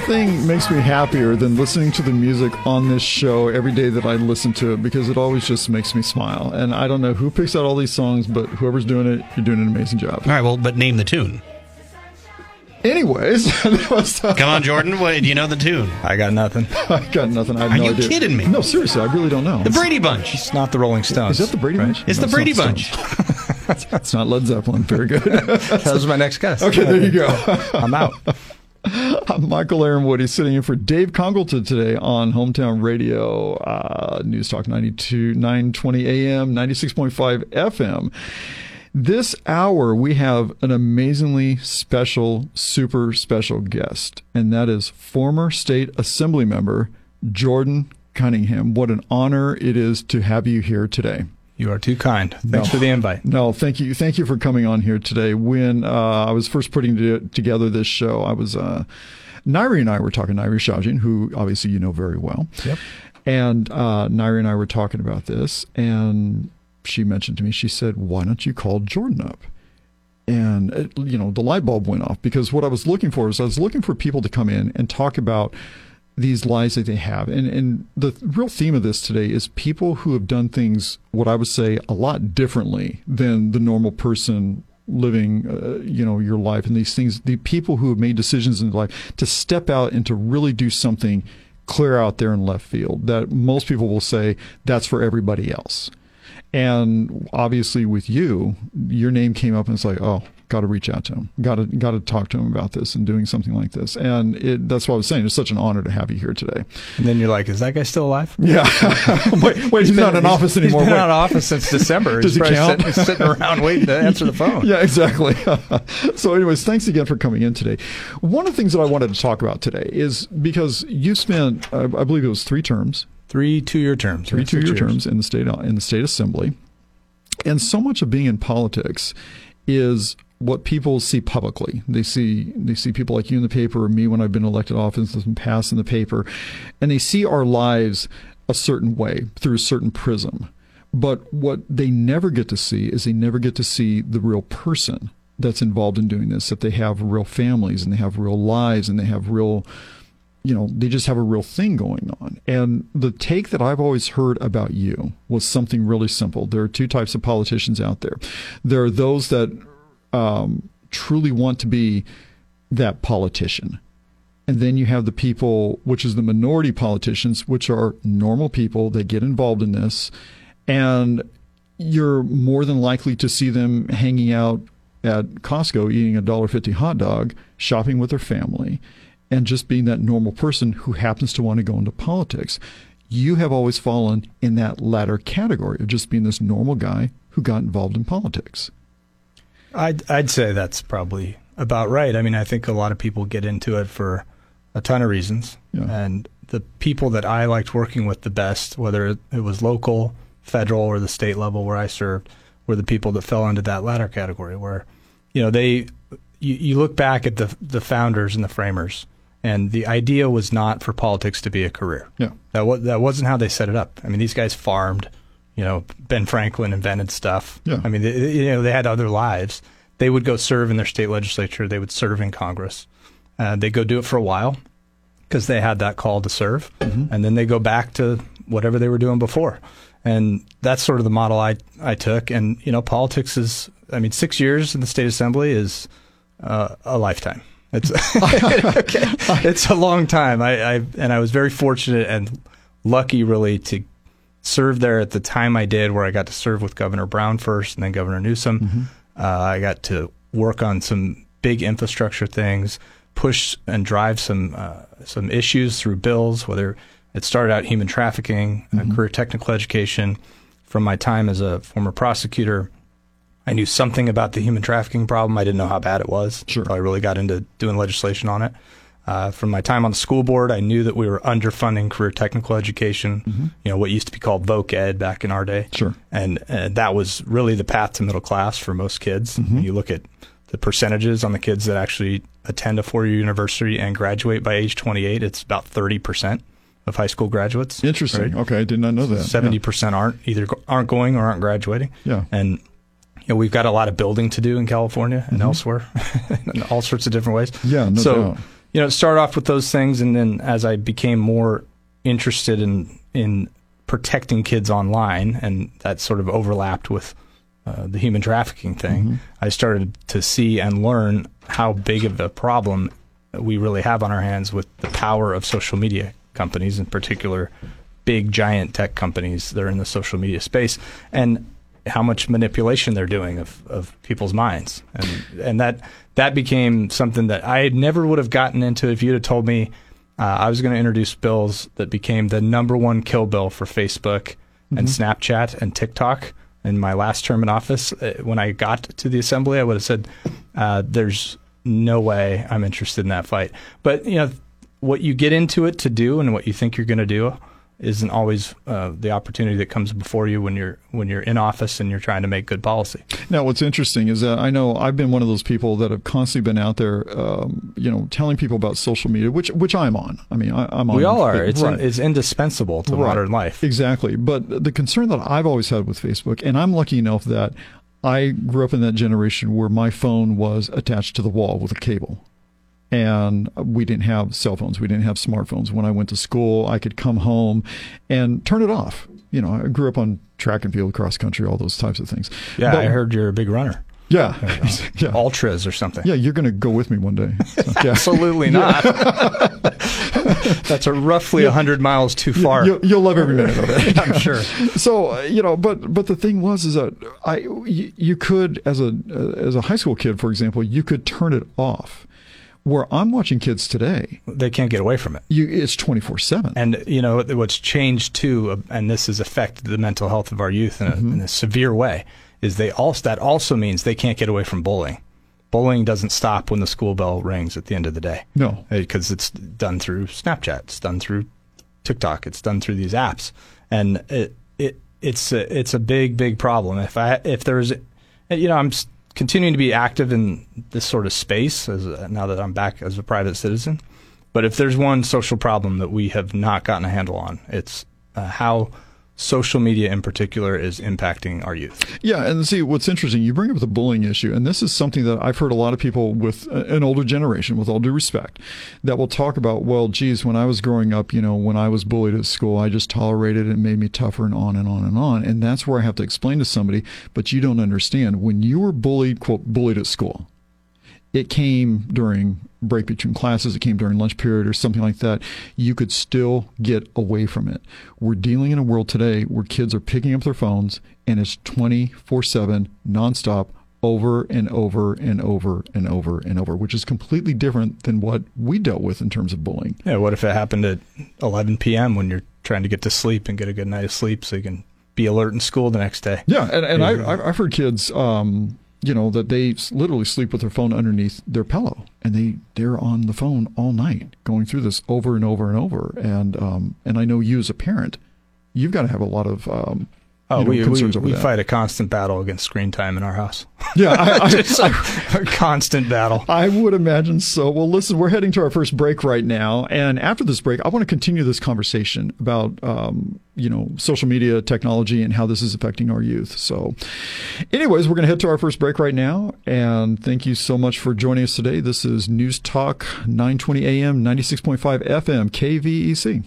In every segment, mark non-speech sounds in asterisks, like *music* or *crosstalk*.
Nothing makes me happier than listening to the music on this show every day that I listen to it because it always just makes me smile. And I don't know who picks out all these songs, but whoever's doing it, you're doing an amazing job. All right, well, but name the tune. Anyways, *laughs* was, uh, Come on, Jordan. What, do you know the tune? I got nothing. *laughs* I got nothing. I have Are no you idea. kidding me? No, seriously, I really don't know. The Brady Bunch. It's not the Rolling Stones. Is that the Brady right? Bunch? It's the Brady not Bunch. Stones. *laughs* It's not Led Zeppelin. Very good. That was my next guess. okay, there you go. I'm out. *laughs* I'm Michael Aaron Woody sitting in for Dave Congalton today on Hometown Radio, uh, News Talk 92, 920 AM, 96.5 FM. This hour, we have an amazingly special, super special guest, and that is former state assembly member Jordan Cunningham. What an honor it is to have you here today. You are too kind. Thanks No. for the invite. No, thank you, thank you for coming on here today. When uh, I was first putting to, together this show, I was uh, Nairi and I were talking. Nairi Shajin, who obviously you know very well, Yep. and uh, Nairi and I were talking about this, and she mentioned to me, she said, "Why don't you call Jordan up?" And it, you know, the light bulb went off because what I was looking for is I was looking for people to come in and talk about these lies that they have. And and the real theme of this today is people who have done things what I would say a lot differently than the normal person living uh, you know your life and these things the people who have made decisions in life to step out and to really do something clear out there in left field that most people will say that's for everybody else and obviously with you your name came up and it's like oh got to reach out to him got to got to talk to him about this and doing something like this and it, that's what i was saying it's such an honor to have you here today And then you're like, is that guy still alive? yeah *laughs* wait, wait he's, not in He's- office anymore He's been Wait. out of office since December. Does he's he count? Sitting, sitting around waiting to answer the phone. *laughs* yeah, exactly. *laughs* so, anyways, thanks again for coming in today. One of the things that I wanted to talk about today is because you spent, uh, I believe it was three terms, Three two-year terms. three two-year terms in the state in the state assembly, and so much of being in politics is what people see publicly. They see they see people like you in the paper, or me when I've been elected office and passed in the paper, and they see our lives a certain way through a certain prism. But what they never get to see is they never get to see the real person that's involved in doing this. That they have real families and they have real lives and they have real you know, they just have a real thing going on. And the take that I've always heard about you was something really simple. There are two types of politicians out there. There are those that um, truly want to be that politician. And then you have the people, which is the minority politicians, which are normal people that get involved in this. And you're more than likely to see them hanging out at Costco eating a $1.50 hot dog, shopping with their family, and just being that normal person who happens to want to go into politics. You have always fallen in that latter category of just being this normal guy who got involved in politics. I'd I'd say that's probably about right. I mean, I think a lot of people get into it for a ton of reasons, Yeah. and the people that I liked working with the best, whether it was local, federal, or the state level where I served, were the people that fell into that latter category, where you know they you, you look back at the the founders and the framers, and the idea was not for politics to be a career. Yeah. That was that wasn't how they set it up. I mean, these guys farmed. You know, Ben Franklin invented stuff. Yeah. I mean, they, you know, they had other lives. They would go serve in their state legislature. They would serve in Congress. Uh, they go do it for a while because they had that call to serve, and then they go back to whatever they were doing before. And that's sort of the model I I took. And you know, politics is. I mean, six years in the state assembly is uh, a lifetime. It's *laughs* *laughs* it's a long time. I, I and I was very fortunate and lucky, really, to serve there at the time I did, where I got to serve with Governor Brown first, and then Governor Newsom. Uh, I got to work on some big infrastructure things, push and drive some uh, some issues through bills. Whether it started out human trafficking, uh, career technical education, from my time as a former prosecutor, I knew something about the human trafficking problem. I didn't know how bad it was. Sure. I really got into doing legislation on it. Uh, from my time on the school board, I knew that we were underfunding career technical education. You know what used to be called voc ed back in our day. Sure. and uh, that was really the path to middle class for most kids. Mm-hmm. You look at the percentages on the kids that actually attend a four-year university and graduate by age 28, it's about 30 percent of high school graduates. Interesting. right? Okay, I did not know that. Seventy percent aren't either aren't going or aren't graduating. Yeah. and you know we've got a lot of building to do in California and elsewhere, *laughs* in all sorts of different ways. Mm-hmm. Yeah, no so doubt. You know, start off with those things, and then as I became more interested in in protecting kids online, and that sort of overlapped with uh, the human trafficking thing, Mm-hmm. I started to see and learn how big of a problem we really have on our hands with the power of social media companies, in particular, big giant tech companies that are in the social media space, and how much manipulation they're doing of, of people's minds, and and that that became something that I never would have gotten into if you'd have told me uh, I was going to introduce bills that became the number one kill bill for Facebook and Snapchat and TikTok in my last term in office. Uh, When I got to the assembly, I would have said, uh, "There's no way I'm interested in that fight." But you know, what you get into it to do and what you think you're going to do isn't always uh, the opportunity that comes before you when you're when you're in office and you're trying to make good policy. Now, what's interesting is that I know I've been one of those people that have constantly been out there, um, you know, telling people about social media, which which I'm on. I mean, I, I'm on. We all are. It's right. it's indispensable to Right. modern life. Exactly. But the concern that I've always had with Facebook, and I'm lucky enough that I grew up in that generation where my phone was attached to the wall with a cable. And we didn't have cell phones. We didn't have smartphones. When I went to school, I could come home and turn it off. You know, I grew up on track and field, cross country, all those types of things. Yeah, But- I heard you're a big runner. Yeah. *laughs* yeah. Ultras or something. Yeah, you're going to go with me one day. *laughs* So, yeah. Absolutely not. *laughs* That's a roughly a hundred miles too far. You'll, you'll love every minute of it. I'm sure. so you know, but but the thing was is that I you, you could as a as a high school kid, for example, you could turn it off. Where I'm watching kids today, They can't get away from it. you it's 24 seven. And you know what's changed too, uh, and this has affected the mental health of our youth in a, in a severe way. Is they also that also means they can't get away from bullying. Bullying doesn't stop when the school bell rings at the end of the day. No. because it's done through Snapchat, it's done through TikTok, it's done through these apps, and it it it's a, it's a big big problem. If I if there's, you know, I'm continuing to be active in this sort of space as a, now that I'm back as a private citizen. But if there's one social problem that we have not gotten a handle on, it's uh, how social media in particular is impacting our youth. Yeah, and see what's interesting. You bring up the bullying issue, and this is something that I've heard a lot of people with uh, an older generation, with all due respect, that will talk about. Well, geez, when I was growing up, you know, when I was bullied at school, I just tolerated it. It made me tougher, and on and on and on. And that's where I have to explain to somebody. But you don't understand when you were bullied, quote, bullied at school. It came during break between classes, it came during lunch period or something like that. You could still get away from it. We're dealing in a world today where kids are picking up their phones and it's 24 7 nonstop over and over and over and over and over, which is completely different than what we dealt with in terms of bullying. Yeah, what if it happened at 11 p.m. when you're trying to get to sleep and get a good night of sleep so you can be alert in school the next day? Yeah, and, and I, I've- I've heard kids, um, you know, that they literally sleep with their phone underneath their pillow, and they they're on the phone all night, going through this over and over and over. And um, and I know you as a parent, you've got to have a lot of um, Oh, you know, we, we, concerns over we that. fight a constant battle against screen time in our house. Yeah, I, *laughs* I, It's like a constant battle. I would imagine so. Well, listen, we're heading to our first break right now, and after this break, I want to continue this conversation about um, you know social media technology and how this is affecting our youth. So, anyways, we're going to head to our first break right now, and thank you so much for joining us today. This is News Talk 920 AM, 96.5 FM, KVEC.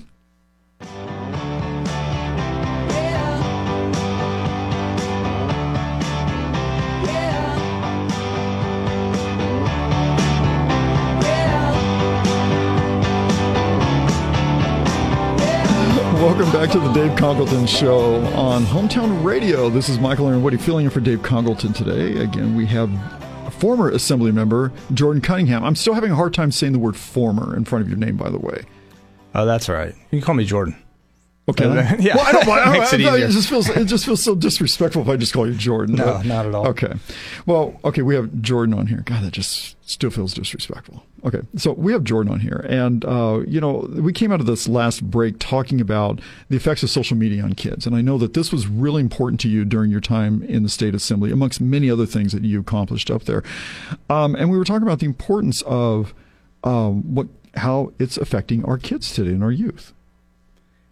Dave Congalton Show on Hometown Radio. This is Michael Aaron Woody filling in for Dave Congalton today. Again, we have former Assembly member Jordan Cunningham. I'm still having a hard time saying the word former in front of your name, by the way. Oh, that's all right. You can call me Jordan. Okay. *laughs* Yeah. Well, I don't mind. Makes it I- I- easier. it just feels it just feels so disrespectful if I just call you Jordan. No, but- not at all. Okay. Well, okay, we have Jordan on here. God, that just still feels disrespectful. Okay, so we have Jordan on here, and uh, you know, we came out of this last break talking about the effects of social media on kids, and I know that this was really important to you during your time in the state assembly, amongst many other things that you accomplished up there. Um, and we were talking about the importance of um, what how it's affecting our kids today and our youth.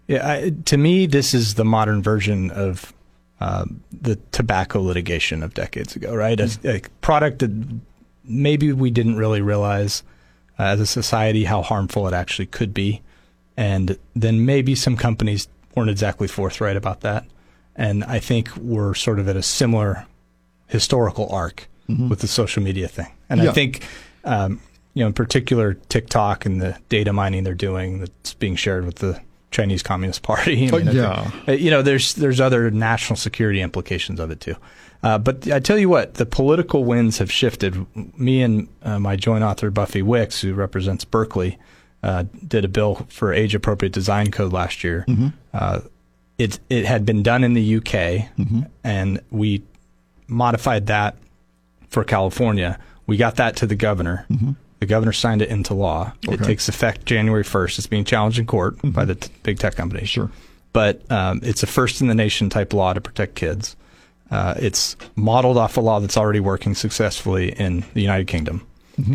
Yeah, I, to me, this is the modern version of uh, the tobacco litigation of decades ago, right? A, a product that maybe we didn't really realize uh, as a society how harmful it actually could be, and then maybe some companies weren't exactly forthright about that. And I think we're sort of at a similar historical arc with the social media thing. And Yeah. I think, um, you know, in particular, TikTok and the data mining they're doing that's being shared with the Chinese Communist Party. *laughs* I mean, I think- yeah. uh, you know, there's there's other national security implications of it too. Uh, but I tell you what, the political winds have shifted. Me and uh, my joint author Buffy Wicks, who represents Berkeley, uh, did a bill for age appropriate design code last year. Uh, it it had been done in the UK, and we modified that for California. We got that to the governor. The governor signed it into law. It takes effect January 1st. It's being challenged in court by the t- big tech companies. Sure. But um, it's a first in the nation type law to protect kids. Uh, it's modeled off a law that's already working successfully in the United Kingdom.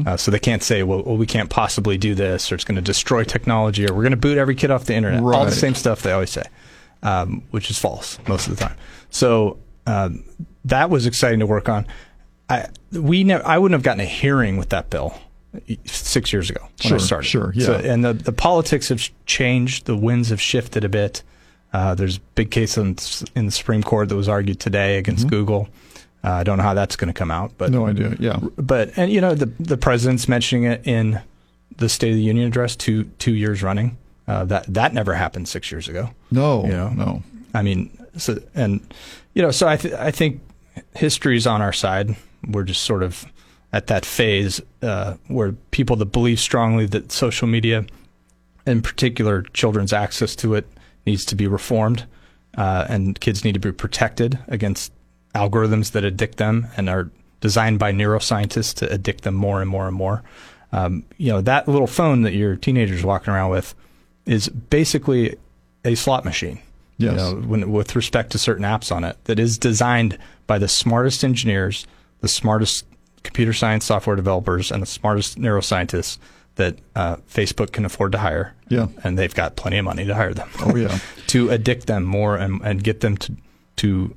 Uh, so they can't say, well, well, we can't possibly do this, or it's going to destroy technology, or we're going to boot every kid off the internet. All the same stuff they always say, um, which is false most of the time. So um, that was exciting to work on. I we ne- I wouldn't have gotten a hearing with that bill six years ago when Sure, I started. sure, yeah. So, and the the politics have changed. The winds have shifted a bit. Uh, there's a big case in, in the Supreme Court that was argued today against Google. Uh, I don't know how that's going to come out, but Mm-hmm. No idea. Yeah. but and you know the the president's mentioning it in the State of the Union address two two years running. Uh, that that never happened six years ago. No. You know? No. I mean, so and you know, so I th- I think history's on our side. We're just sort of at that phase uh, where people that believe strongly that social media, in particular children's access to it, needs to be reformed, uh, and kids need to be protected against algorithms that addict them and are designed by neuroscientists to addict them more and more and more. Um, you know, that little phone that your teenager's walking around with is basically a slot machine. Yes. You know, when, with respect to certain apps on it, that is designed by the smartest engineers, the smartest computer science software developers, and the smartest neuroscientists that uh, Facebook can afford to hire. Yeah. And they've got plenty of money to hire them. Oh, yeah. *laughs* to addict them more and, and get them to to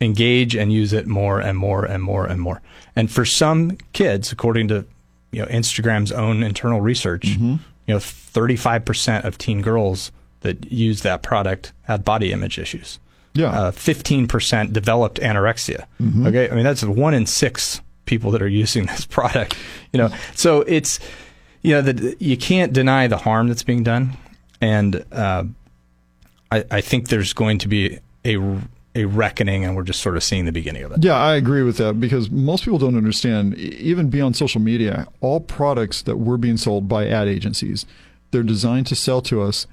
engage and use it more and more and more and more. And for some kids, according to you know Instagram's own internal research, Mm-hmm. you know, 35% of teen girls that use that product had body image issues. Yeah. Uh, 15% developed anorexia. Okay, I mean that's one in six people that are using this *laughs* product. You know, so it's you know that you can't deny the harm that's being done, and uh, I, I think there's going to be a a reckoning, and we're just sort of seeing the beginning of it. Yeah, I agree with that because most people don't understand, even beyond social media, all products that were being sold by ad agencies, they're designed to sell to us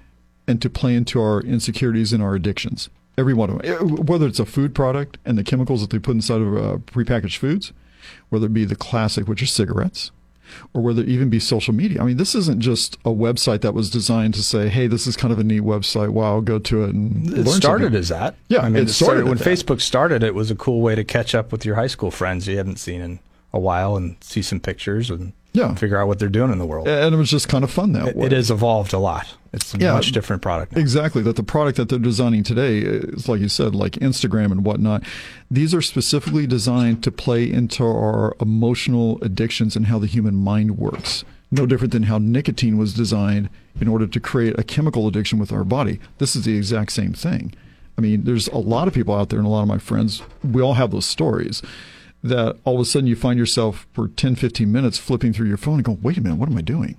and to play into our insecurities and our addictions. Every one of them. Whether it's a food product and the chemicals that they put inside of uh, prepackaged foods, whether it be the classic, which are cigarettes, or whether it even be social media. I mean, this isn't just a website that was designed to say, hey, this is kind of a neat website. Wow, go to it and It learn started something. as that. Yeah, I mean, it it started started when that. Facebook started. It was a cool way to catch up with your high school friends you haven't seen in a while and see some pictures and Yeah. figure out what they're doing in the world. and it was just kind of fun that It- way. it has evolved a lot. It's a Yeah. much different product. now. Exactly. That the product that they're designing today is, like you said, like Instagram and whatnot. These are specifically designed to play into our emotional addictions and how the human mind works. No different than how nicotine was designed in order to create a chemical addiction with our body. This is the exact same thing. I mean, there's a lot of people out there, and a lot of my friends, we all have those stories that all of a sudden you find yourself for 10, 15 minutes flipping through your phone and go, wait a minute, what am I doing?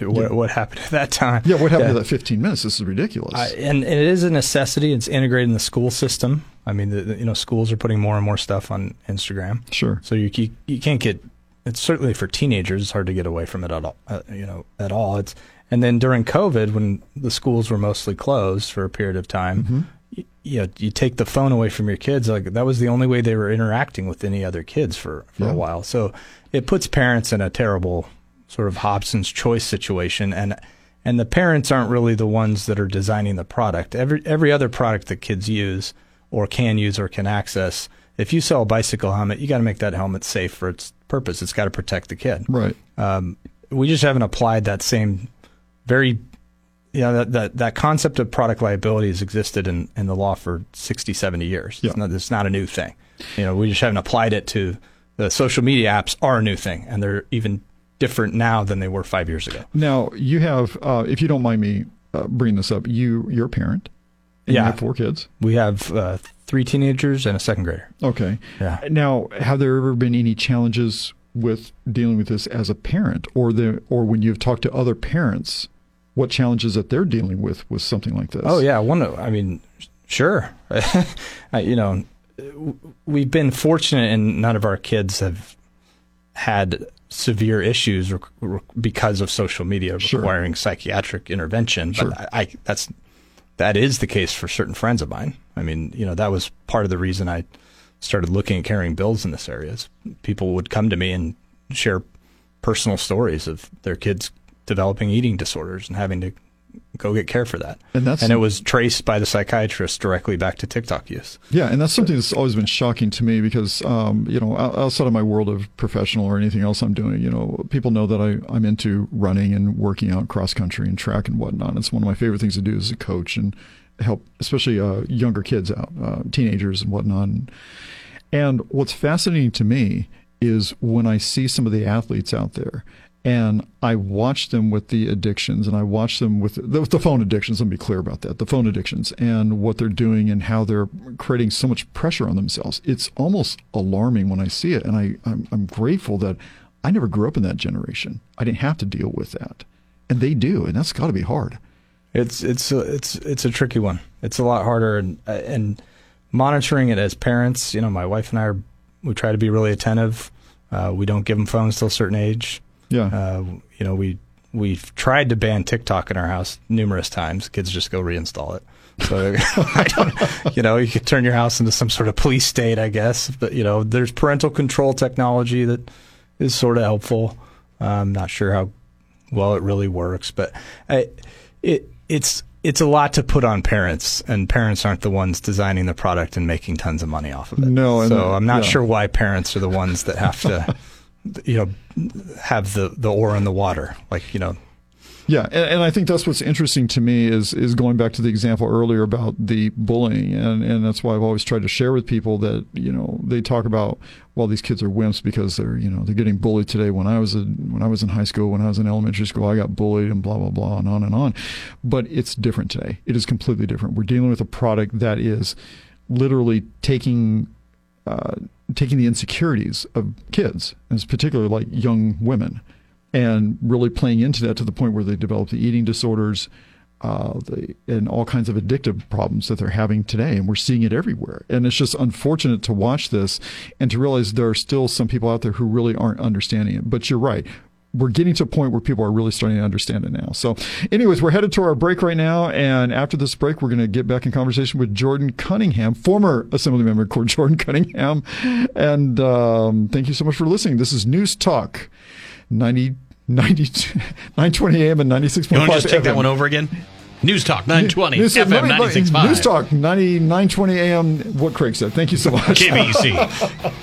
What, what happened at that time? Yeah, what happened to that 15 minutes? This is ridiculous. I, and, and it is a necessity. It's integrated in the school system. I mean, the, the- you know, schools are putting more and more stuff on Instagram. Sure. So you you, you can't get. It's certainly for teenagers. It's hard to get away from it at all. Uh, you know, at all. It's And then during COVID, when the schools were mostly closed for a period of time, y- you know, you take the phone away from your kids. Like that was the only way they were interacting with any other kids for, for Yeah. a while. So it puts parents in a terrible sort of Hobson's choice situation. And, and the parents aren't really the ones that are designing the product. Every, every other product that kids use or can use or can access, if you sell a bicycle helmet, you got to make that helmet safe for its purpose. It's got to protect the kid Right. um, we just haven't applied that same very you know that, that that concept of product liability has existed in, in the law for 60 70 years Yeah. it's, not, it's not a new thing you know we just haven't applied it to the social media apps are a new thing and they're even different now than they were five years ago Now you have, uh, if you don't mind me uh, bringing this up, you you're a parent. And Yeah. You have four kids. we have uh, three teenagers and a second grader Okay. Yeah. Now, have there ever been any challenges with dealing with this as a parent, or the or when you've talked to other parents, what challenges that they're dealing with with something like this? Oh yeah, one. I mean, sure. *laughs* I, you know, we've been fortunate, and none of our kids have had severe issues because of social media Sure. requiring psychiatric intervention. Sure. But I, I, that's that is the case for certain friends of mine. I mean, you know, that was part of the reason I started looking at carrying bills in this area. is People would come to me and share personal stories of their kids developing eating disorders and having to go get care for that. And that's- and it was traced by the psychiatrist directly back to TikTok use. Yeah, and that's something that's always been shocking to me because, um, you know, outside of my world of professional or anything else I'm doing, you know, people know that I, I'm into running and working out cross country and track and whatnot. It's one of my favorite things to do as a coach and help, especially uh, younger kids out, uh, teenagers and whatnot. And, and what's fascinating to me is when I see some of the athletes out there and I watch them with the addictions and I watch them with the, with the phone addictions. Let me be clear about that. The phone addictions and what they're doing and how they're creating so much pressure on themselves. It's almost alarming when I see it. And I, I'm, I'm grateful that I never grew up in that generation. I didn't have to deal with that. And they do. And that's got to be hard. It's it's a, it's it's a tricky one. It's a lot harder, and and monitoring it as parents. You know, my wife and I are we try to be really attentive. Uh, we don't give them phones till a certain age. Yeah. Uh, you know, we we've tried to ban TikTok in our house numerous times. Kids just go reinstall it. So *laughs* I don't, you know, you could turn your house into some sort of police state, I guess. But you know, there's parental control technology that is sort of helpful. I'm not sure how well it really works, but I, it it's it's a lot to put on parents, and parents aren't the ones designing the product and making tons of money off of it. No, so uh, I'm not yeah. sure why parents are the ones that have to, *laughs* you know, have the the ore in the water. Like you know, Yeah, and, and I think that's what's interesting to me is is going back to the example earlier about the bullying, and and that's why I've always tried to share with people that you know they talk about well these kids are wimps because they're you know they're getting bullied today. When I was a, when I was in high school, when I was in elementary school, I got bullied and blah blah blah and on and on, but it's different today. It is completely different. We're dealing with a product that is literally taking uh, taking the insecurities of kids, and particularly like young women, and really playing into that to the point where they develop the eating disorders, uh, the, and all kinds of addictive problems that they're having today. And we're seeing it everywhere. And it's just unfortunate to watch this and to realize there are still some people out there who really aren't understanding it. But you're right. We're getting to a point where people are really starting to understand it now. So, anyways, we're headed to our break right now. And after this break, we're going to get back in conversation with Jordan Cunningham, former Assembly Member *laughs* Jordan Cunningham. And um, thank you so much for listening. This is News Talk 90, 90 *laughs* 920 AM and 96.5 You want to just take FM. that one over again? News Talk 920 News, FM let me- let- 965. News Talk 90, 920 AM. What Craig said. Thank you so *laughs* much. KBC.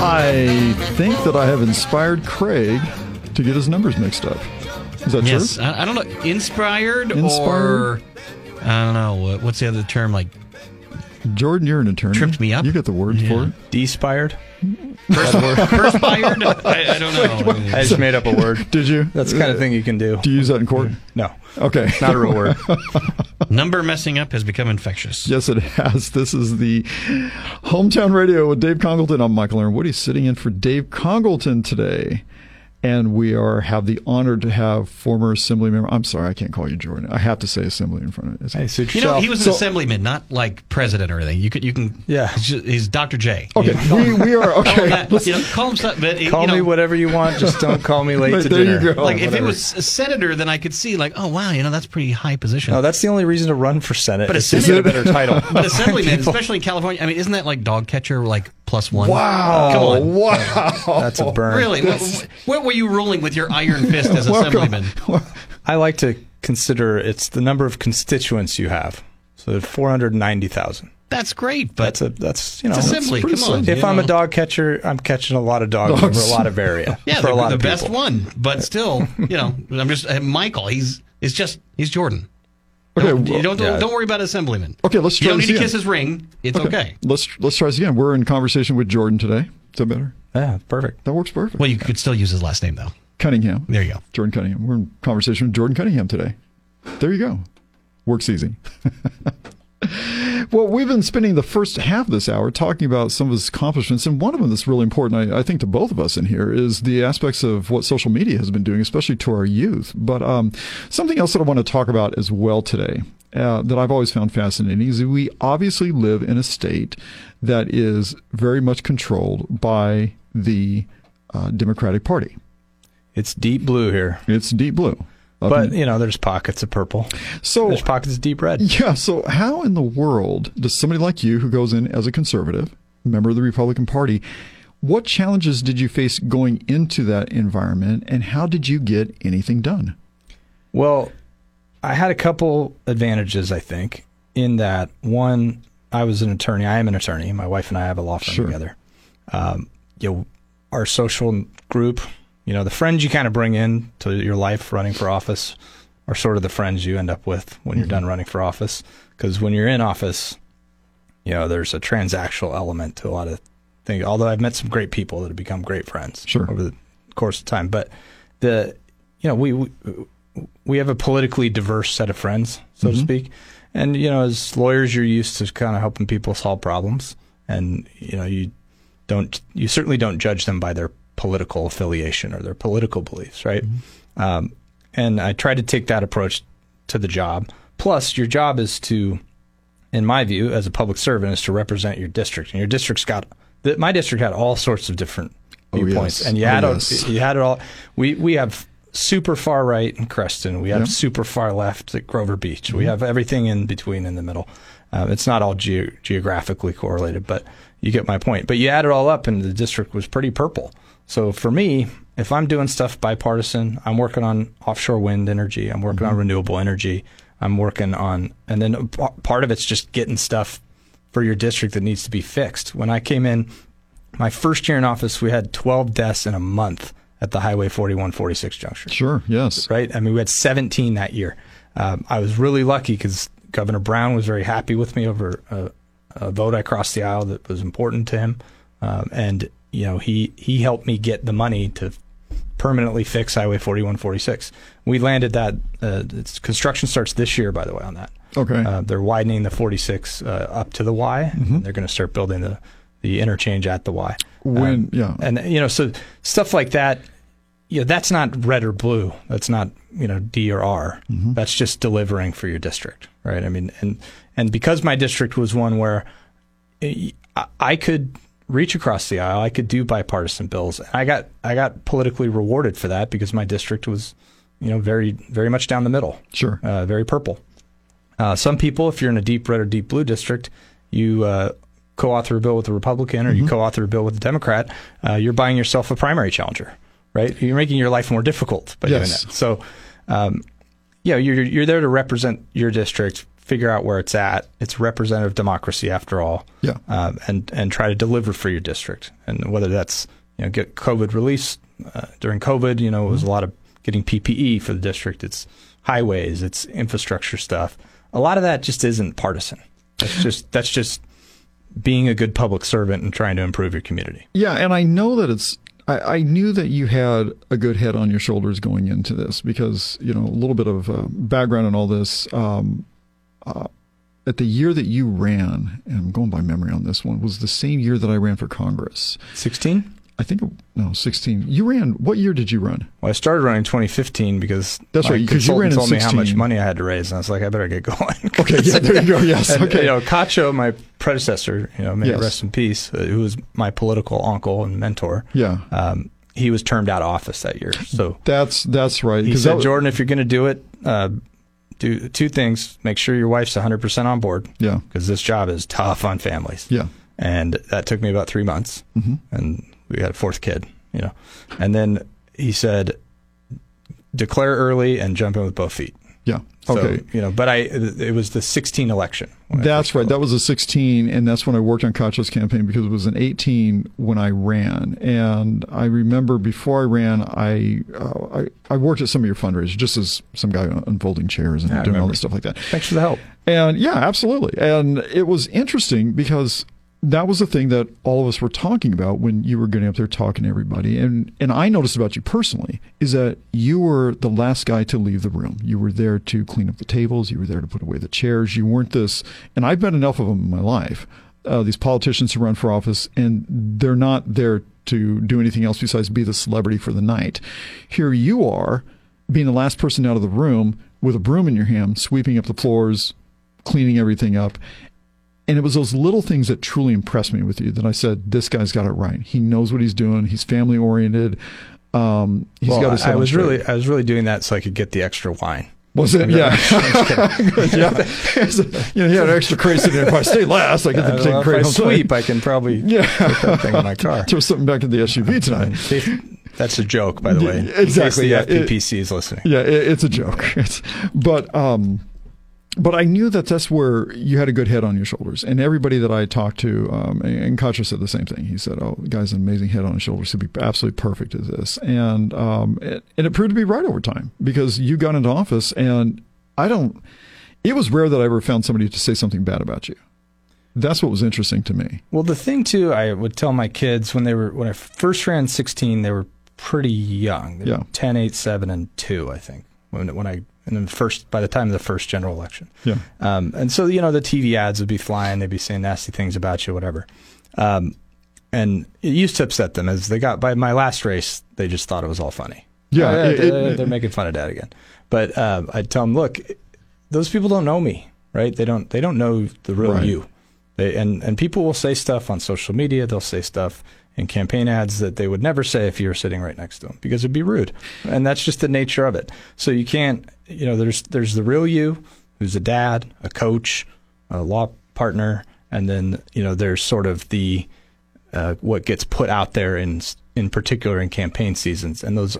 I think that I have inspired Craig to get his numbers mixed up. Is that yes. true? I, I don't know. Inspired, Inspired? or I don't know. What, what's the other term? Like Jordan, you're an attorney. Tripped me up? You got the word Yeah. for it. despired. Perspired? I, I don't know. *laughs* I just made up a word. Did you? That's the kind of thing you can do. Do you use that in court? No, Okay. not a real word. *laughs* Number messing up has become infectious. Yes, it has. This is the Hometown Radio with Dave Congalton. I'm Michael Aaron Woody sitting in for Dave Congalton today. And we are have the honor to have former Assembly member. I'm sorry, I can't call you Jordan. I have to say Assembly in front of it. Hey, suit You know, he was an assemblyman, not like president or anything. You could, you can. Yeah. He's, Dr. J. Okay, we, we are okay. that, you know, call him something. But, Call you know, me whatever you want. Just don't call me late Right, to there you dinner. go. Like if it was a senator, then I could see like, oh wow, you know that's pretty high position. No, that's the only reason to run for Senate. But is a to a better title. *laughs* but assemblyman, People- especially in California, I mean, isn't that like dog catcher like plus one? wow, Come on. wow. That's a burn. Really? What, what were you ruling with your iron fist as *laughs* assemblyman? I like to consider it's the number of constituents you have. So four hundred ninety thousand. That's great, but That's a that's you know. it's assembly. pretty Come on. If you I'm a dog catcher, I'm catching a lot of dogs, Dogs. over a lot of area. *laughs* yeah, for the, a lot the of best people. one, but still, you know, I'm just Michael. He's is just he's Jordan. Okay, Don't, well- don't yeah. don't worry about assemblyman. Okay, let's You try don't need this to again. kiss his ring. It's okay. Let's let's try this again. We're in conversation with Jordan today. Is that better? Yeah, perfect. That works perfect. Well, you could still use his last name though. Cunningham. There you go. Jordan Cunningham. We're in conversation with Jordan Cunningham today. There you go. Works easy. *laughs* well, we've been spending the first half of this hour talking about some of his accomplishments, and one of them that's really important, I, I think, to both of us in here is the aspects of what social media has been doing, especially to our youth. But um, something else that I want to talk about as well today. Uh, that I've always found fascinating is we obviously live in a state that is very much controlled by the uh, Democratic Party. It's deep blue here, It's deep blue. But you know, there's pockets of purple. so There's pockets of deep red. yeah. So how in the world does somebody like you, who goes in as a conservative, member of the Republican Party, what challenges did you face going into that environment, and how did you get anything done? Well, I had a couple advantages, I think, in that one, I was an attorney. I am an attorney. My wife and I have a law firm Sure. together. Um, you know, our social group, you know, the friends you kind of bring in to your life running for office are sort of the friends you end up with when you're done running for office. Because when you're in office, you know, there's a transactional element to a lot of things. Although I've met some great people that have become great friends Sure. over the course of time. But the, you know, we, we we have a politically diverse set of friends, so to speak. And you know, as lawyers, you're used to kind of helping people solve problems, and you know, you don't, you certainly don't judge them by their political affiliation or their political beliefs, right? Um, and I try to take that approach to the job. Plus, your job is to, in my view, as a public servant, is to represent your district, and your district's got. My district had all sorts of different Oh, viewpoints, yes. and you Oh, had a- yes. you had it all. We we have super far right in Creston. We have Yeah. super far left at Grover Beach. Mm-hmm. We have everything in between in the middle. Uh, it's not all ge- geographically correlated, but you get my point. But you add it all up, and the district was pretty purple. So for me, if I'm doing stuff bipartisan, I'm working on offshore wind energy. I'm working on Mm-hmm. renewable energy. I'm working on, and then part of it's just getting stuff for your district that needs to be fixed. When I came in, my first year in office, we had 12 deaths in a month at the Highway 41 46 junction. Sure. Yes. Right? I mean, we had 17 that year. Um, I was really lucky because Governor Brown was very happy with me over a, a vote I crossed the aisle that was important to him. Um, and, you know, he, he helped me get the money to permanently fix Highway 41 46. We landed that. Uh, it's, construction starts this year, by the way, on that. Okay. Uh, they're widening the 46 uh, up to the Y. Mm-hmm. And they're going to start building the, the interchange at the Y. When- yeah. And, you know, so stuff like that, you know, that's not red or blue. That's not, you know, D or R. Mm-hmm. That's just delivering for your district, right? I mean, and, and because my district was one where I, I could reach across the aisle, I could do bipartisan bills. I got, I got politically rewarded for that because my district was, you know, very, very much down the middle Sure. uh, very purple. Uh, some people, if you're in a deep red or deep blue district, you uh, co-author a bill with a Republican or you co-author a bill with a Democrat. Uh, you're buying yourself a primary challenger, right? You're making your life more difficult by doing that. So, um, yeah, you're you're there to represent your district, figure out where it's at. It's representative democracy after all. Yeah. um, and and try to deliver for your district, and whether that's you know get COVID relief uh, during COVID, you know, it was a lot of getting PPE for the district. It's highways, it's infrastructure stuff. A lot of that just isn't partisan. That's just that's just being a good public servant and trying to improve your community. Yeah, and I know that it's. I, I knew that you had a good head on your shoulders going into this because you know a little bit of uh, background and all this. Um, uh, at the year that you ran, and I'm going by memory on this one, was the same year that I ran for Congress. 16? I think no, 16. You ran. What year did you run? Well, I started running 2015 because That's right, 'cause you ran in told me how much money I had to raise, and I was like, I better get going. *laughs* Okay, yeah, there you go. Yes, *laughs* And, okay. You know, Katcho, my predecessor, you know, may Yes. rest in peace, uh, who was my political uncle and mentor. Yeah. Um, he was termed out of office that year. So That's that's right. He said, was- Jordan, if you're going to do it, uh, do two things. Make sure your wife's 100% on board. Yeah. Because this job is tough on families. Yeah. And that took me about three months. Mm-hmm. And we had a fourth kid, you know. And then he said, declare early and jump in with both feet. Yeah. So, Okay. you know, but I, it was the 16 election. That's right. That was a 16, and that's when I worked on Katcho's campaign because it was an 18 when I ran. And I remember before I ran, I uh, I, I worked at some of your fundraisers, just as some guy unfolding chairs and Yeah, doing all this stuff like that. Thanks for the help. And yeah, absolutely. And it was interesting because that was the thing that all of us were talking about when you were getting up there talking to everybody. And and I noticed about you personally is that you were the last guy to leave the room. You were there to clean up the tables. You were there to put away the chairs. You weren't this. And I've met enough of them in my life. Uh, these politicians who run for office, and they're not there to do anything else besides be the celebrity for the night. Here you are, being the last person out of the room with a broom in your hand, sweeping up the floors, cleaning everything up. And it was those little things that truly impressed me with you that I said, this guy's got it right. He knows what he's doing. He's family oriented. Um, he's well, got his I, was straight. really, I was really doing that so I could get the extra wine. was it? Yeah. Yeah. *laughs* you know, he had an extra crazy in there. If I stay last, I get Uh, to take well, if I sweep. I can probably Yeah. *laughs* put that thing in my car. Throw something back in the SUV tonight. That's a joke, by the way. Exactly, yeah. the It- FPPC is listening. Yeah, it, it's a joke. *laughs* It's, but um, but I knew that that's where you had a good head on your shoulders, and everybody that I talked to, um, and, and said the same thing. He said, "Oh, the guy's an amazing head on his shoulders. He'd be absolutely perfect at this," and um, it, and it proved to be right over time because you got into office, and I don't. It was rare that I ever found somebody to say something bad about you. That's what was interesting to me. Well, the thing too, I would tell my kids when they were when I first ran 16, they were pretty young. They Yeah. 10, 8, 7, and 2, I think. When when I in the first by the time of the first general election. Yeah. Um, and so you know the TV ads would be flying, they'd be saying nasty things about you, whatever. Um, and it used to upset them as they got by my last race, they just thought it was all funny. Yeah, Uh, it- they're, it- they're making fun of dad again. But uh, I'd tell them, look, those people don't know me, right? They don't they don't know the real Right. you. They, and and people will say stuff on social media. They'll say stuff in campaign ads that they would never say if you were sitting right next to them because it'd be rude. And that's just the nature of it. So you can't, you know, there's there's the real you, who's a dad, a coach, a law partner, and then you know there's sort of the uh, what gets put out there in in particular in campaign seasons, and those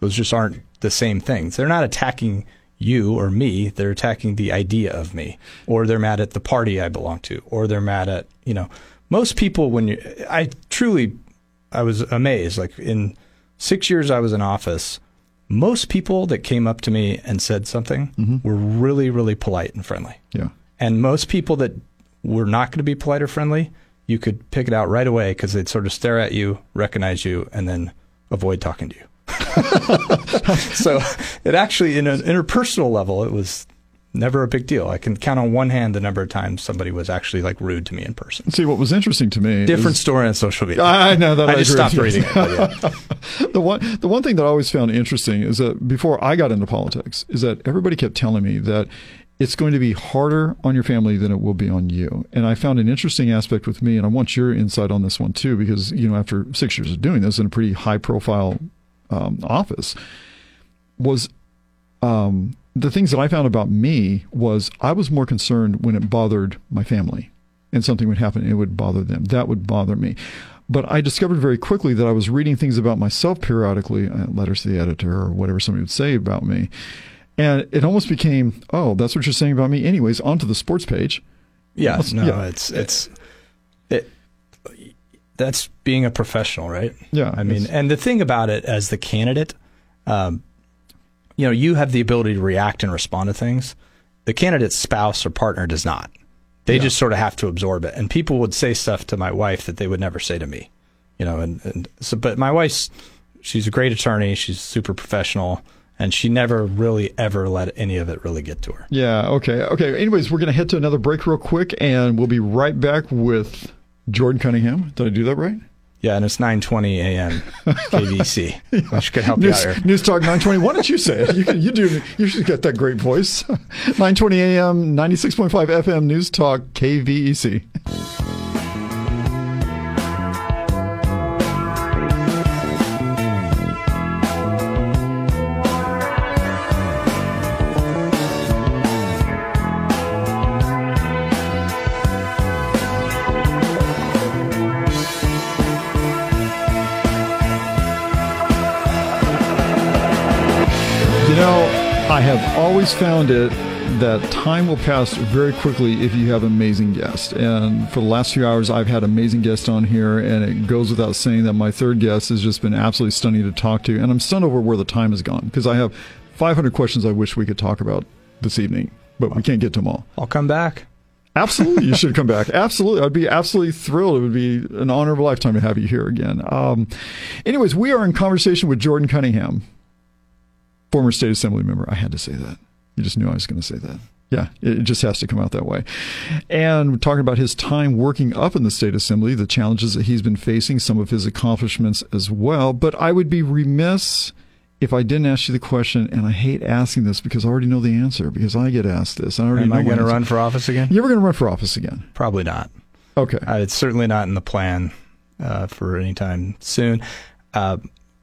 those just aren't the same things. They're not attacking you or me; they're attacking the idea of me, or they're mad at the party I belong to, or they're mad at you know. Most people, when you, I truly, I was amazed. Like in six years I was in office, most people that came up to me and said something mm-hmm. were really, really polite and friendly. Yeah. And most people that were not going to be polite or friendly, you could pick it out right away because they'd sort of stare at you, recognize you, and then avoid talking to you. *laughs* *laughs* so it actually, in an interpersonal level, it was never a big deal. I can count on one hand the number of times somebody was actually like rude to me in person. See, what was interesting to me Different is- story on social media. I know that *laughs* I I just stopped reading it. yeah. *laughs* the one the one thing that I always found interesting is that before I got into politics is that everybody kept telling me that it's going to be harder on your family than it will be on you. And I found an interesting aspect with me, and I want your insight on this one too, because you know after six years of doing this in a pretty high profile um, office, was um, the things that I found about me was I was more concerned when it bothered my family and something would happen and it would bother them. That would bother me. But I discovered very quickly that I was reading things about myself periodically, uh, letters to the editor or whatever somebody would say about me. And it almost became, oh, that's what you're saying about me. Anyways, onto the sports page. Yeah, Let's- no, yeah. it's it's it. That's being a professional, right? Yeah, I mean, and the thing about it, as the candidate, um, you know, you have the ability to react and respond to things. The candidate's spouse or partner does not. They Yeah. just sort of have to absorb it. And people would say stuff to my wife that they would never say to me, you know. And, and so, but my wife's she's a great attorney. She's super professional, and she never really ever let any of it really get to her. Yeah. Okay. Okay. Anyways, we're going to head to another break real quick, and we'll be right back with Jordan Cunningham. Did I do that right? Yeah, and it's 9:20 a.m. KVEC, which could help you out News, here. News Talk 920. Why don't you say it? You, can, you do. You should get that great voice. *laughs* 920 a.m. 96.5 FM News Talk KVEC. Always found it that time will pass very quickly if you have amazing guests. And for the last few hours, I've had amazing guests on here, and it goes without saying that my third guest has just been absolutely stunning to talk to. And I'm stunned over where the time has gone because I have 500 questions I wish we could talk about this evening, but we can't get to them all. I'll come back. Absolutely, you *laughs* should come back. Absolutely, I'd be absolutely thrilled. It would be an honor of a lifetime to have you here again. Um, anyways, we are in conversation with Jordan Cunningham, former state assembly member. I had to say that. You just knew I was going to say that. Yeah, it just has to come out that way. And talking about his time working up in the state assembly, the challenges that he's been facing, some of his accomplishments as well. But I would be remiss if I didn't ask you the question, and I hate asking this because I already know the answer because I get asked this. I already Am know I going to run for office again? You ever going to run for office again? Probably not. Okay. Uh, it's certainly not in the plan uh, for any time soon. Uh,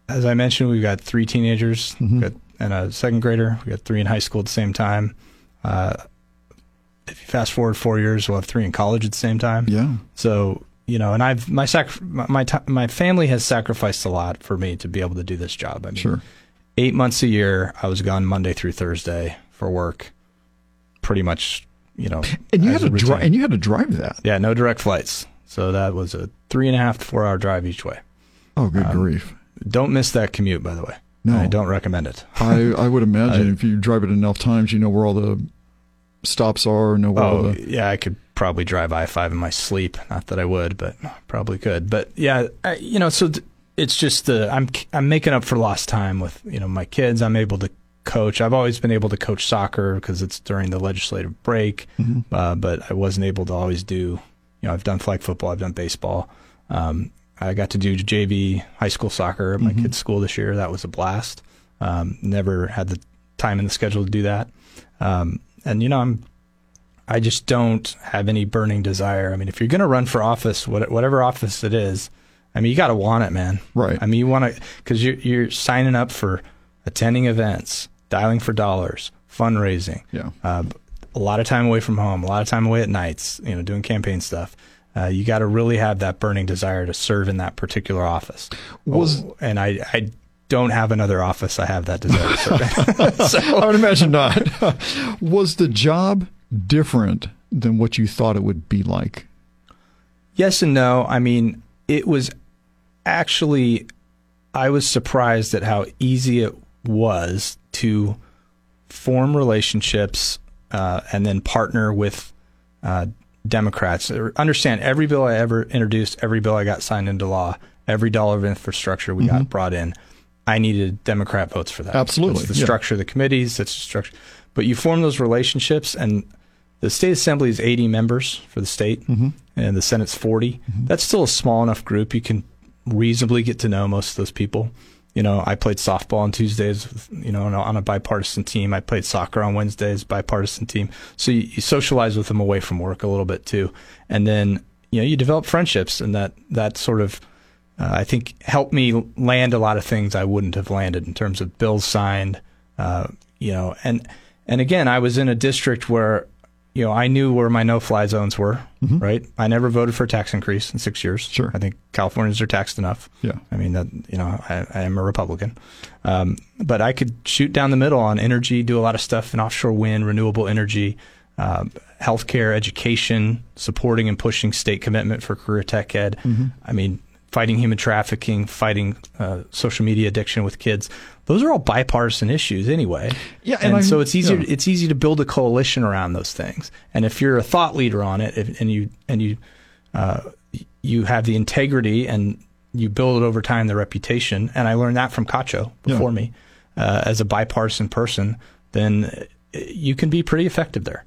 as I mentioned, we've got three teenagers Mm-hmm. got, and a second grader. We got three in high school at the same time. Uh, if you fast forward four years, we'll have three in college at the same time. yeah. So you know, and I've my sac my my, family has sacrificed a lot for me to be able to do this job. I mean, Sure. eight months a year, I was gone Monday through Thursday for work. Pretty much, you know. *laughs* And you had to drive. And you had to drive that. Yeah, no direct flights. So that was a three and a half to four hour drive each way. Oh, good Um, grief! Don't miss that commute, by the way. No. I don't recommend it. *laughs* I I would imagine if you drive it enough times, you know where all the stops are. Know where all Oh, the yeah, I could probably drive I five in my sleep. Not that I would, but probably could. But yeah, I, you know, so th- it's just the I'm I'm making up for lost time with you know my kids. I'm able to coach. I've always been able to coach soccer because it's during the legislative break, uh, but I wasn't able to always do. You know, I've done flag football. I've done baseball. Um, I got to do JV high school soccer at my kid's school this year. That was a blast. Um, never had the time in the schedule to do that. Um, and you know, I'm I just don't have any burning desire. I mean, if you're going to run for office, what, whatever office it is, I mean, you got to want it, man. Right. I mean, you want to because you're you're signing up for attending events, dialing for dollars, fundraising. Yeah. Uh, a lot of time away from home, a lot of time away at nights. You know, doing campaign stuff. Uh, you got to really have that burning desire to serve in that particular office. Was- Oh, and I I don't have another office I have that desire to serve in. so, I would imagine not. *laughs* was the job different than what you thought it would be like? Yes and no. I mean, it was actually, I was surprised at how easy it was to form relationships uh, and then partner with uh, Democrats. Understand every bill I ever introduced, every bill I got signed into law, every dollar of infrastructure we got brought in, I needed Democrat votes for that. Absolutely, That's the yeah. structure of the committees. That's the structure. But you form those relationships, and the state assembly is 80 members for the state, Mm-hmm. and the Senate's 40. That's still a small enough group. You can reasonably get to know most of those people. You know, I played softball on Tuesdays, you know, on a, on a bipartisan team. I played soccer on Wednesdays, bipartisan team. So you, you socialize with them away from work a little bit too, and then you know you develop friendships, and that that sort of uh, I think helped me land a lot of things I wouldn't have landed in terms of bills signed, uh, you know, and and again, I was in a district where, you know, I knew where my no-fly zones were. Right, I never voted for a tax increase in six years. Sure. I think Californians are taxed enough. Yeah. I mean that you know I, I am a Republican, um, but I could shoot down the middle on energy, do a lot of stuff in offshore wind, renewable energy, uh, healthcare, education, supporting and pushing state commitment for career tech ed. I mean, fighting human trafficking, fighting uh, social media addiction with kids. Those are all bipartisan issues anyway. Yeah, and and, so it's easier. yeah. It's easy to build a coalition around those things. And if you're a thought leader on it, if, and you and you uh, you have the integrity and you build it over time the reputation. And I learned that from Katcho before Yeah. me uh, as a bipartisan person. Then uh, you can be pretty effective there.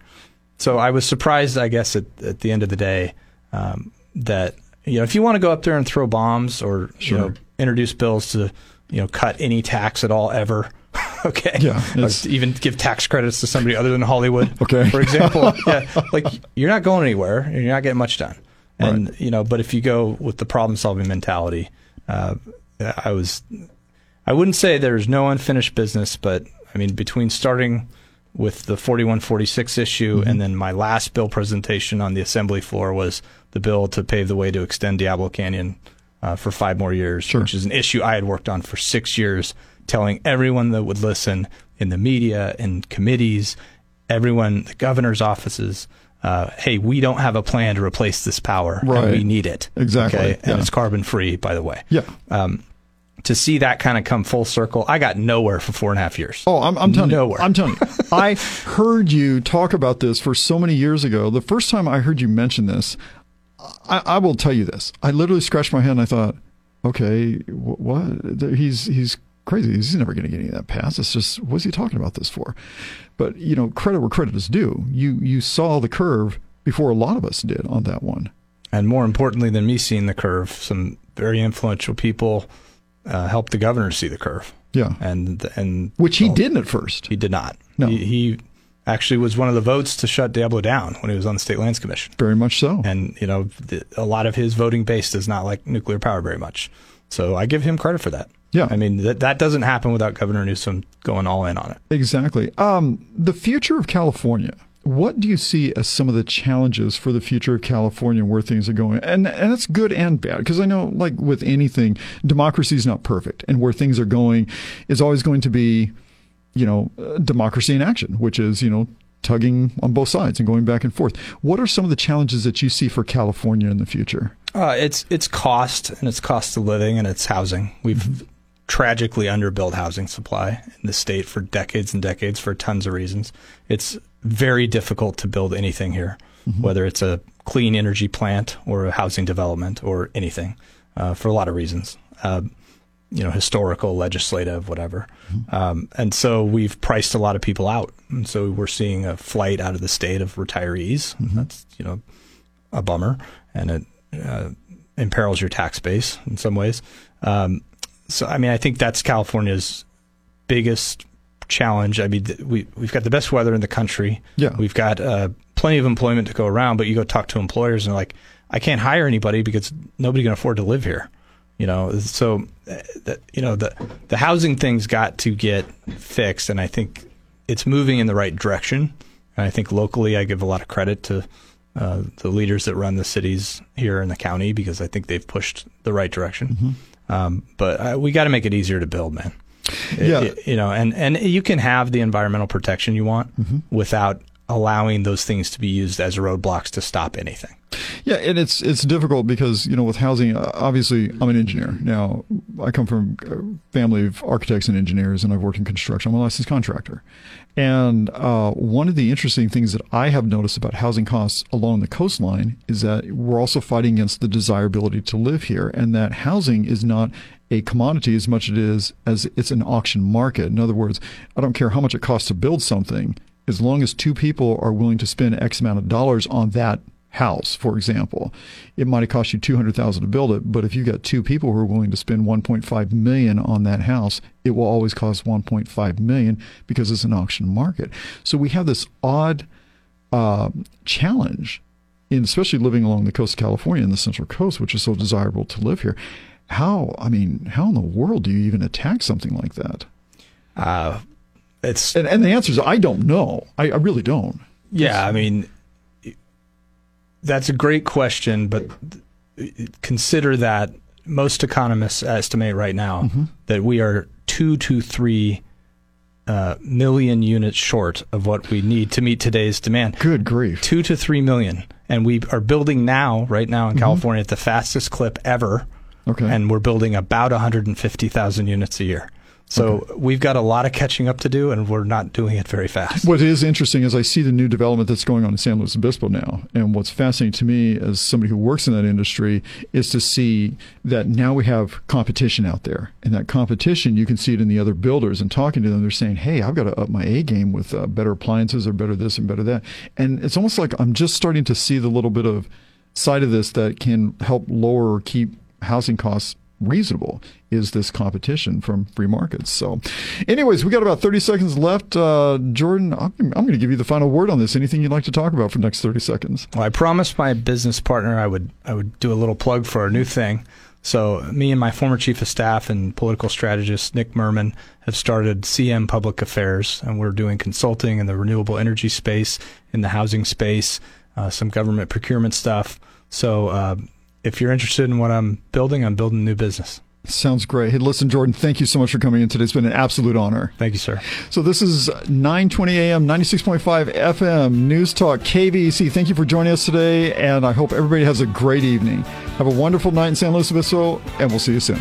So I was surprised, I guess, at, at the end of the day, um, that you know if you want to go up there and throw bombs or you know introduce bills to you know cut any tax at all ever. *laughs* Okay. Yeah, even give tax credits to somebody other than Hollywood. *laughs* Okay. For example, *laughs* yeah, like you're not going anywhere and you're not getting much done. And you know, but if you go with the problem-solving mentality, uh, I was, I wouldn't say there's no unfinished business, but I mean, between starting with the 4146 issue Mm-hmm. and then my last bill presentation on the assembly floor was the bill to pave the way to extend Diablo Canyon uh, for five more years, Sure. which is an issue I had worked on for six years, telling everyone that would listen in the media, in committees, everyone, the governor's offices, uh, hey, we don't have a plan to replace this power, Right. and we need it. Exactly, Okay? And yeah. it's carbon free, by the way. Yeah. Um, to see that kind of come full circle, I got nowhere for four and a half years. Oh, I'm, I'm telling Nowhere. you. I'm telling you. *laughs* I heard you talk about this for so many years ago. The first time I heard you mention this, I, I will tell you this. I literally scratched my head and I thought, okay, wh- what? He's he's crazy. He's never going to get any of that passed. It's just what's he talking about this for? But you know, credit where credit is due. You you saw the curve before a lot of us did on that one. And more importantly than me seeing the curve, some very influential people uh, helped the governor see the curve. Yeah. And and Which he well, didn't at first. He did not. No. He, he actually was one of the votes to shut Diablo down when he was on the State Lands Commission. Very much so. And you know, the, a lot of his voting base does not like nuclear power very much. So I give him credit for that. Yeah. I mean that that doesn't happen without Governor Newsom going all in on it. Exactly. Um, the future of California. What do you see as some of the challenges for the future of California and where things are going? And and it's good and bad because I know, like with anything, democracy is not perfect, and where things are going is always going to be, you know, uh, democracy in action, which is you know tugging on both sides and going back and forth. What are some of the challenges that you see for California in the future? Uh, it's it's cost and it's cost of living and it's housing. We've tragically underbuilt housing supply in the state for decades and decades for tons of reasons. It's very difficult to build anything here, whether it's a clean energy plant or a housing development or anything, uh, for a lot of reasons. Uh, you know, historical, legislative, whatever. Um, and so we've priced a lot of people out. And so we're seeing a flight out of the state of retirees. That's, you know, a bummer and it uh, imperils your tax base in some ways. Um, so, I mean, I think that's California's biggest challenge. I mean, th- we, we've got the best weather in the country. Yeah. We've got uh, plenty of employment to go around, but you go talk to employers and they're like, I can't hire anybody because nobody can afford to live here. You know, so uh, that you know the the housing thing's got to get fixed, and I think it's moving in the right direction. And I think locally, I give a lot of credit to uh, the leaders that run the cities here in the county because I think they've pushed the right direction. Um, but uh, we got to make it easier to build, man. It- Yeah. it- you know, and and you can have the environmental protection you want without allowing those things to be used as roadblocks to stop anything. Yeah, and it's it's difficult because you know with housing, uh, obviously I'm an engineer. Now I come from a family of architects and engineers, and I've worked in construction. I'm a licensed contractor, and uh, one of the interesting things that I have noticed about housing costs along the coastline is that we're also fighting against the desirability to live here, and that housing is not a commodity as much as it is as it's an auction market. In other words, I don't care how much it costs to build something, as long as two people are willing to spend X amount of dollars on that house, for example, it might have cost you two hundred thousand to build it, but if you've got two people who are willing to spend one point five million on that house, it will always cost one point five million because it's an auction market. So we have this odd uh, challenge, in especially living along the coast of California and the Central Coast, which is so desirable to live here. How I mean, how in the world do you even attack something like that? Uh, it's And, and the answer is I don't know. I, I really don't. Yeah, I mean, that's a great question, but consider that most economists estimate right now that we are two to three uh, million units short of what we need to meet today's demand. Good grief. Two to three million, and we are building now, right now in California, at the fastest clip ever. Okay. And we're building about 150,000 units a year. So we've got a lot of catching up to do, and we're not doing it very fast. What is interesting is I see the new development that's going on in San Luis Obispo now. And what's fascinating to me as somebody who works in that industry is to see that now we have competition out there. And that competition, you can see it in the other builders and talking to them. They're saying, hey, I've got to up my A game with uh, better appliances or better this and better that. And it's almost like I'm just starting to see the little bit of side of this that can help lower or keep housing costs reasonable is this competition from free markets. So, anyways, we got about 30 seconds left. Uh, Jordan, I'm, I'm going to give you the final word on this. Anything you'd like to talk about for the next 30 seconds? Well, I promised my business partner I would I would do a little plug for our new thing. So me and my former chief of staff and political strategist Nick Merman have started CM Public Affairs, and we're doing consulting in the renewable energy space, in the housing space, uh, some government procurement stuff. So uh, if you're interested in what I'm building, I'm building a new business. Sounds great. Hey, listen, Jordan, thank you so much for coming in today. It's been an absolute honor. Thank you, sir. So this is 9:20 a.m. 96.5 FM News Talk KVEC. Thank you for joining us today, and I hope everybody has a great evening. Have a wonderful night in San Luis Obispo, and we'll see you soon.